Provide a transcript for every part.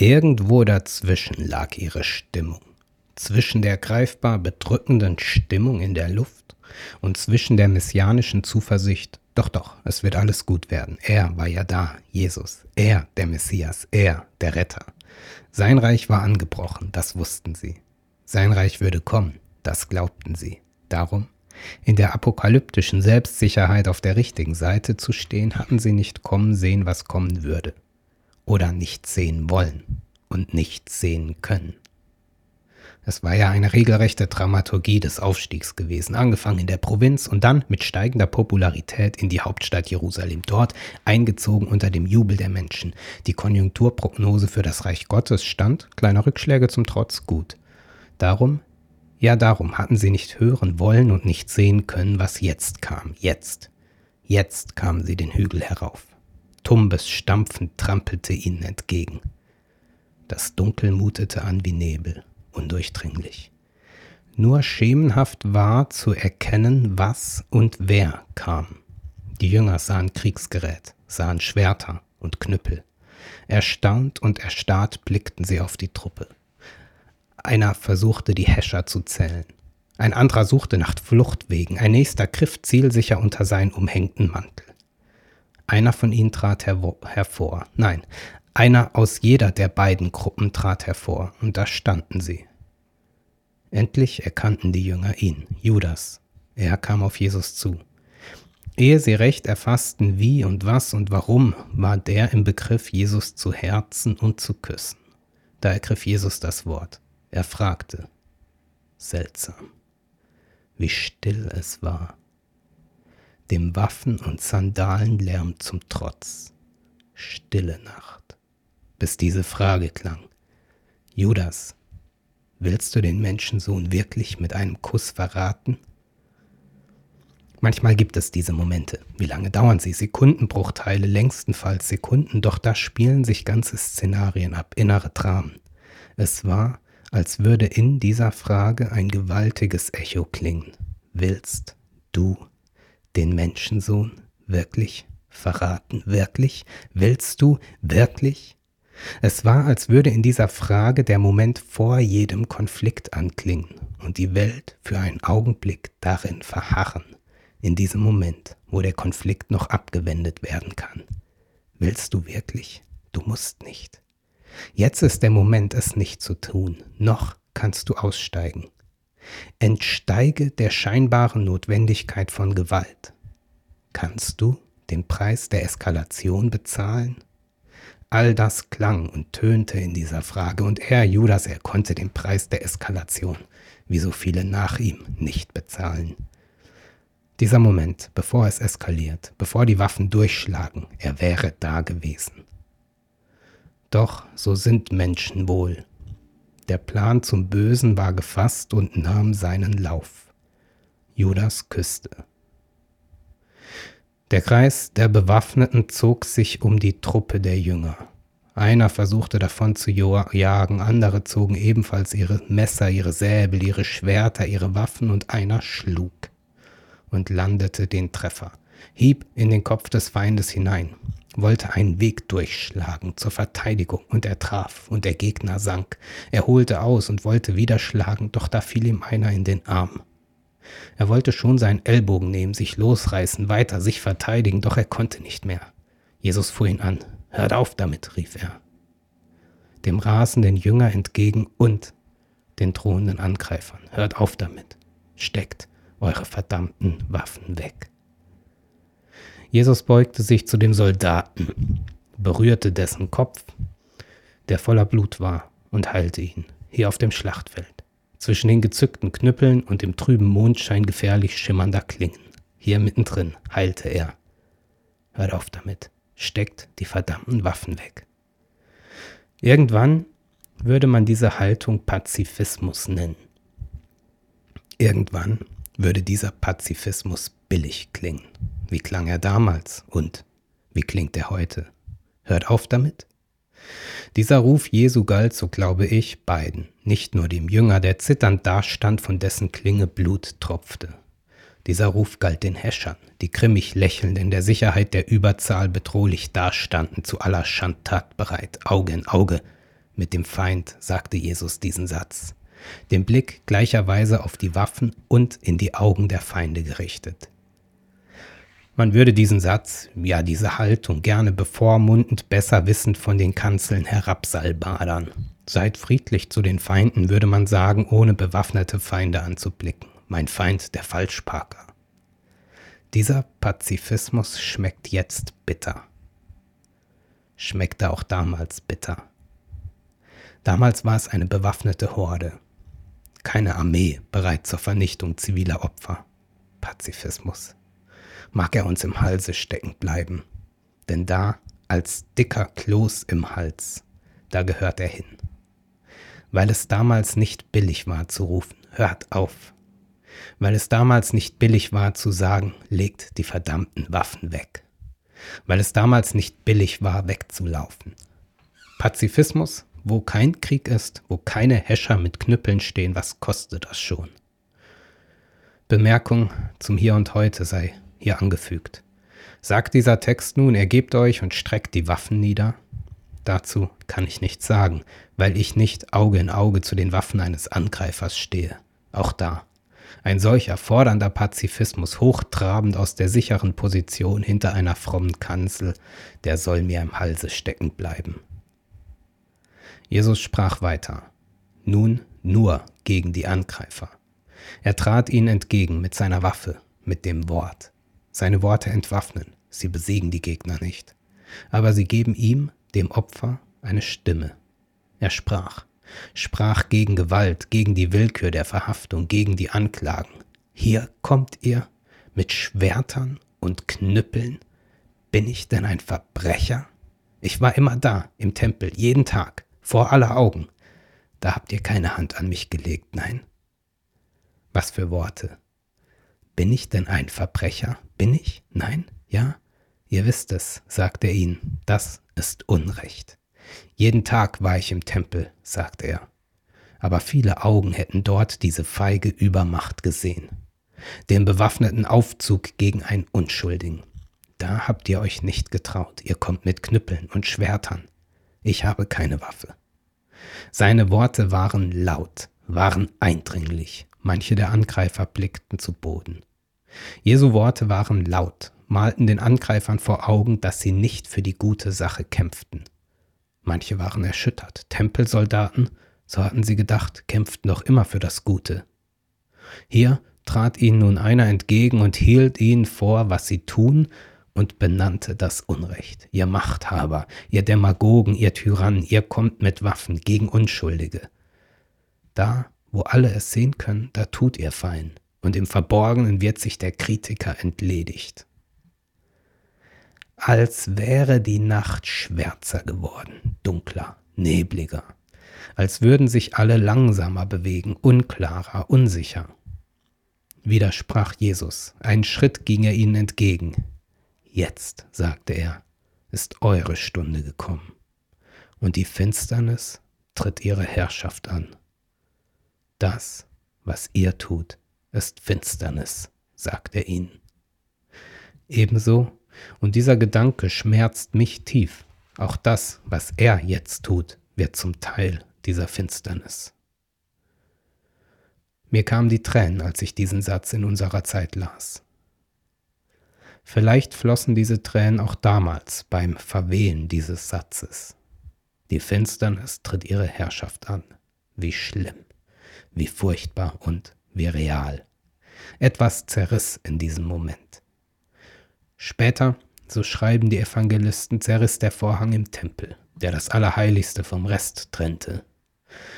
Irgendwo dazwischen lag ihre Stimmung. Zwischen der greifbar bedrückenden Stimmung in der Luft und zwischen der messianischen Zuversicht, doch, doch, es wird alles gut werden. Er war ja da, Jesus. Er, der Messias. Er, der Retter. Sein Reich war angebrochen, das wussten sie. Sein Reich würde kommen, das glaubten sie. Darum, in der apokalyptischen Selbstsicherheit auf der richtigen Seite zu stehen, hatten sie nicht kommen sehen, was kommen würde. Oder nicht sehen wollen und nicht sehen können. Es war ja eine regelrechte Dramaturgie des Aufstiegs gewesen, angefangen in der Provinz und dann mit steigender Popularität in die Hauptstadt Jerusalem, dort eingezogen unter dem Jubel der Menschen. Die Konjunkturprognose für das Reich Gottes stand, kleiner Rückschläge zum Trotz, gut. Darum, ja darum hatten sie nicht hören wollen und nicht sehen können, was jetzt kam, jetzt. Jetzt kamen sie den Hügel herauf. Tumbes stampfend trampelte ihnen entgegen. Das Dunkel mutete an wie Nebel undurchdringlich. Nur schemenhaft war zu erkennen, was und wer kam. Die Jünger sahen Kriegsgerät, sahen Schwerter und Knüppel. Erstaunt und erstarrt blickten sie auf die Truppe. Einer versuchte die Häscher zu zählen. Ein anderer suchte nach Fluchtwegen, ein nächster griff zielsicher unter seinen umhängten Mantel. Einer von ihnen trat hervor. Nein, einer aus jeder der beiden Gruppen trat hervor, und da standen sie. Endlich erkannten die Jünger ihn, Judas. Er kam auf Jesus zu. Ehe sie recht erfassten, wie und was und warum, war der im Begriff, Jesus zu herzen und zu küssen. Da ergriff Jesus das Wort. Er fragte. Seltsam, wie still es war. Dem Waffen- und Sandalenlärm zum Trotz. Stille Nacht, bis diese Frage klang. Judas, Willst du den Menschensohn wirklich mit einem Kuss verraten? Manchmal gibt es diese Momente. Wie lange dauern sie? Sekundenbruchteile, längstenfalls Sekunden, doch da spielen sich ganze Szenarien ab, innere Dramen. Es war, als würde in dieser Frage ein gewaltiges Echo klingen. Willst du den Menschensohn wirklich verraten? Wirklich? Willst du wirklich? Es war, als würde in dieser Frage der Moment vor jedem Konflikt anklingen und die Welt für einen Augenblick darin verharren, in diesem Moment, wo der Konflikt noch abgewendet werden kann. Willst du wirklich? Du musst nicht. Jetzt ist der Moment, es nicht zu tun, noch kannst du aussteigen. Entsteige der scheinbaren Notwendigkeit von Gewalt. Kannst du den Preis der Eskalation bezahlen? All das klang und tönte in dieser Frage, und er, Judas, er konnte den Preis der Eskalation, wie so viele nach ihm, nicht bezahlen. Dieser Moment, bevor es eskaliert, bevor die Waffen durchschlagen, er wäre da gewesen. Doch so sind Menschen wohl. Der Plan zum Bösen war gefasst und nahm seinen Lauf. Judas küsste. Der Kreis der Bewaffneten zog sich um die Truppe der Jünger. Einer versuchte davon zu jagen, andere zogen ebenfalls ihre Messer, ihre Säbel, ihre Schwerter, ihre Waffen und einer schlug und landete den Treffer, hieb in den Kopf des Feindes hinein, wollte einen Weg durchschlagen zur Verteidigung und er traf und der Gegner sank. Er holte aus und wollte wieder schlagen, doch da fiel ihm einer in den Arm. Er wollte schon seinen Ellbogen nehmen, sich losreißen, weiter sich verteidigen, doch er konnte nicht mehr. Jesus fuhr ihn an. Hört auf damit, rief er. Dem rasenden Jünger entgegen und den drohenden Angreifern. Hört auf damit. Steckt eure verdammten Waffen weg. Jesus beugte sich zu dem Soldaten, berührte dessen Kopf, der voller Blut war, und heilte ihn, hier auf dem Schlachtfeld zwischen den gezückten Knüppeln und dem trüben Mondschein gefährlich schimmernder Klingen. Hier mittendrin heilte er. Hört auf damit, steckt die verdammten Waffen weg. Irgendwann würde man diese Haltung Pazifismus nennen. Irgendwann würde dieser Pazifismus billig klingen. Wie klang er damals und wie klingt er heute? Hört auf damit? Dieser Ruf Jesu galt, so glaube ich, beiden, nicht nur dem Jünger, der zitternd dastand, von dessen Klinge Blut tropfte. Dieser Ruf galt den Häschern, die grimmig lächelnd in der Sicherheit der Überzahl bedrohlich dastanden, zu aller Schandtat bereit, Auge in Auge, mit dem Feind, sagte Jesus diesen Satz, den Blick gleicherweise auf die Waffen und in die Augen der Feinde gerichtet. Man würde diesen Satz, ja diese Haltung gerne bevormundend, besser wissend von den Kanzeln herabsalbadern. Seid friedlich zu den Feinden, würde man sagen, ohne bewaffnete Feinde anzublicken. Mein Feind, der Falschparker. Dieser Pazifismus schmeckt jetzt bitter. Schmeckte auch damals bitter. Damals war es eine bewaffnete Horde. Keine Armee bereit zur Vernichtung ziviler Opfer. Pazifismus mag er uns im Halse stecken bleiben. Denn da, als dicker Kloß im Hals, da gehört er hin. Weil es damals nicht billig war zu rufen, hört auf. Weil es damals nicht billig war zu sagen, legt die verdammten Waffen weg. Weil es damals nicht billig war, wegzulaufen. Pazifismus, wo kein Krieg ist, wo keine Häscher mit Knüppeln stehen, was kostet das schon? Bemerkung zum Hier und Heute sei hier angefügt. Sagt dieser Text nun, ergebt euch und streckt die Waffen nieder? Dazu kann ich nichts sagen, weil ich nicht Auge in Auge zu den Waffen eines Angreifers stehe. Auch da. Ein solcher fordernder Pazifismus, hochtrabend aus der sicheren Position hinter einer frommen Kanzel, der soll mir im Halse stecken bleiben. Jesus sprach weiter. Nun nur gegen die Angreifer. Er trat ihnen entgegen mit seiner Waffe, mit dem Wort. Seine Worte entwaffnen, sie besiegen die Gegner nicht. Aber sie geben ihm, dem Opfer, eine Stimme. Er sprach, sprach gegen Gewalt, gegen die Willkür der Verhaftung, gegen die Anklagen. Hier kommt ihr mit Schwertern und Knüppeln. Bin ich denn ein Verbrecher? Ich war immer da, im Tempel, jeden Tag, vor aller Augen. Da habt ihr keine Hand an mich gelegt, nein. Was für Worte, bin ich denn ein Verbrecher? Bin ich? Nein? Ja? Ihr wisst es, sagt er ihnen, das ist Unrecht. Jeden Tag war ich im Tempel, sagt er. Aber viele Augen hätten dort diese feige Übermacht gesehen. Den bewaffneten Aufzug gegen einen Unschuldigen. Da habt ihr euch nicht getraut, ihr kommt mit Knüppeln und Schwertern. Ich habe keine Waffe. Seine Worte waren laut, waren eindringlich, manche der Angreifer blickten zu Boden. Jesu Worte waren laut, malten den Angreifern vor Augen, dass sie nicht für die gute Sache kämpften. Manche waren erschüttert. Tempelsoldaten, so hatten sie gedacht, kämpften doch immer für das Gute. Hier trat ihnen nun einer entgegen und hielt ihnen vor, was sie tun, und benannte das Unrecht. Ihr Machthaber, ihr Demagogen, ihr Tyrann, ihr kommt mit Waffen gegen Unschuldige. Da, wo alle es sehen können, da tut ihr fein und im Verborgenen wird sich der Kritiker entledigt. Als wäre die Nacht schwärzer geworden, dunkler, nebliger, als würden sich alle langsamer bewegen, unklarer, unsicher. Wieder sprach Jesus, einen Schritt ging er ihnen entgegen. Jetzt, sagte er, ist eure Stunde gekommen, und die Finsternis tritt ihre Herrschaft an. Das, was ihr tut, ist Finsternis, sagt er ihnen. Ebenso, und dieser Gedanke schmerzt mich tief, auch das, was er jetzt tut, wird zum Teil dieser Finsternis. Mir kamen die Tränen, als ich diesen Satz in unserer Zeit las. Vielleicht flossen diese Tränen auch damals beim Verwehen dieses Satzes. Die Finsternis tritt ihre Herrschaft an. Wie schlimm, wie furchtbar und wie real. Etwas zerriss in diesem Moment. Später, so schreiben die Evangelisten, zerriss der Vorhang im Tempel, der das Allerheiligste vom Rest trennte.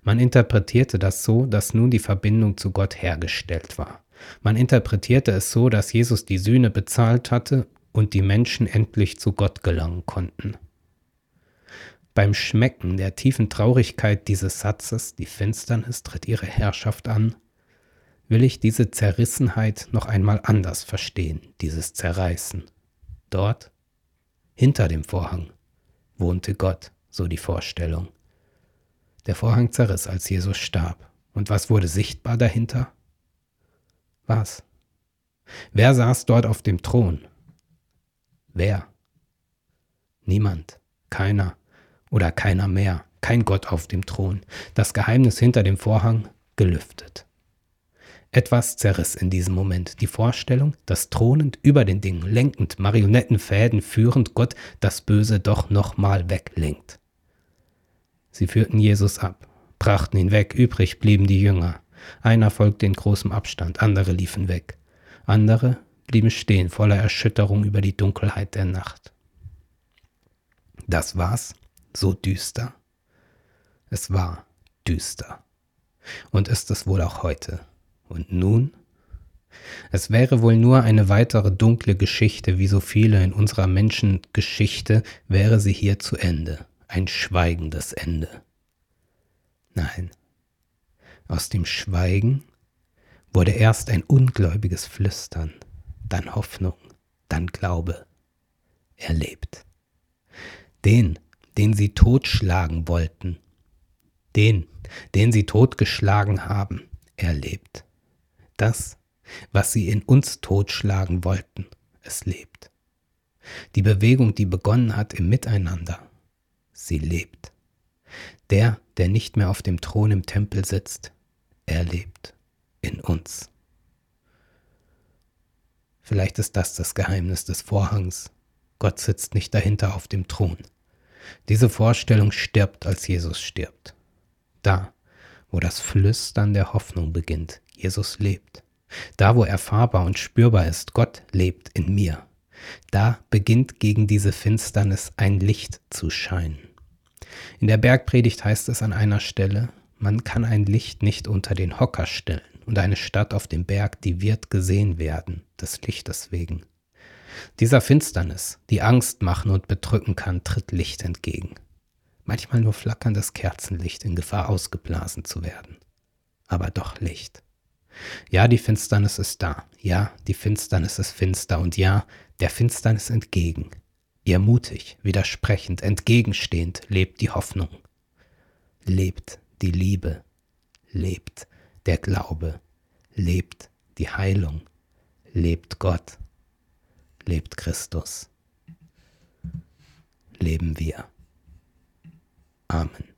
Man interpretierte das so, dass nun die Verbindung zu Gott hergestellt war. Man interpretierte es so, dass Jesus die Sühne bezahlt hatte und die Menschen endlich zu Gott gelangen konnten. Beim Schmecken der tiefen Traurigkeit dieses Satzes, die Finsternis tritt ihre Herrschaft an, will ich diese Zerrissenheit noch einmal anders verstehen, dieses Zerreißen. Dort, hinter dem Vorhang, wohnte Gott, so die Vorstellung. Der Vorhang zerriss, als Jesus starb. Und was wurde sichtbar dahinter? Was? Wer saß dort auf dem Thron? Wer? Niemand, keiner oder keiner mehr, kein Gott auf dem Thron. Das Geheimnis hinter dem Vorhang gelüftet. Etwas zerriss in diesem Moment die Vorstellung, dass thronend über den Dingen, lenkend, Marionettenfäden führend, Gott das Böse doch nochmal weglenkt. Sie führten Jesus ab, brachten ihn weg, übrig blieben die Jünger. Einer folgte in großem Abstand, andere liefen weg. Andere blieben stehen, voller Erschütterung über die Dunkelheit der Nacht. Das war's, so düster. Es war düster. Und ist es wohl auch heute. Und nun? Es wäre wohl nur eine weitere dunkle Geschichte, wie so viele in unserer Menschengeschichte, wäre sie hier zu Ende, ein schweigendes Ende. Nein, aus dem Schweigen wurde erst ein ungläubiges Flüstern, dann Hoffnung, dann Glaube. Er lebt. Den, den sie totschlagen wollten, den, den sie totgeschlagen haben, er lebt. Das, was sie in uns totschlagen wollten, es lebt. Die Bewegung, die begonnen hat im Miteinander, sie lebt. Der, der nicht mehr auf dem Thron im Tempel sitzt, er lebt in uns. Vielleicht ist das das Geheimnis des Vorhangs. Gott sitzt nicht dahinter auf dem Thron. Diese Vorstellung stirbt, als Jesus stirbt. Da, wo das Flüstern der Hoffnung beginnt, Jesus lebt. Da, wo erfahrbar und spürbar ist, Gott lebt in mir. Da beginnt gegen diese Finsternis ein Licht zu scheinen. In der Bergpredigt heißt es an einer Stelle, man kann ein Licht nicht unter den Hocker stellen und eine Stadt auf dem Berg, die wird gesehen werden, des Lichtes wegen. Dieser Finsternis, die Angst machen und bedrücken kann, tritt Licht entgegen. Manchmal nur flackerndes Kerzenlicht in Gefahr ausgeblasen zu werden. Aber doch Licht. Ja, die Finsternis ist da. Ja, die Finsternis ist finster. Und ja, der Finsternis entgegen. Ihr mutig, widersprechend, entgegenstehend lebt die Hoffnung. Lebt die Liebe. Lebt der Glaube. Lebt die Heilung. Lebt Gott. Lebt Christus. Leben wir. Amen.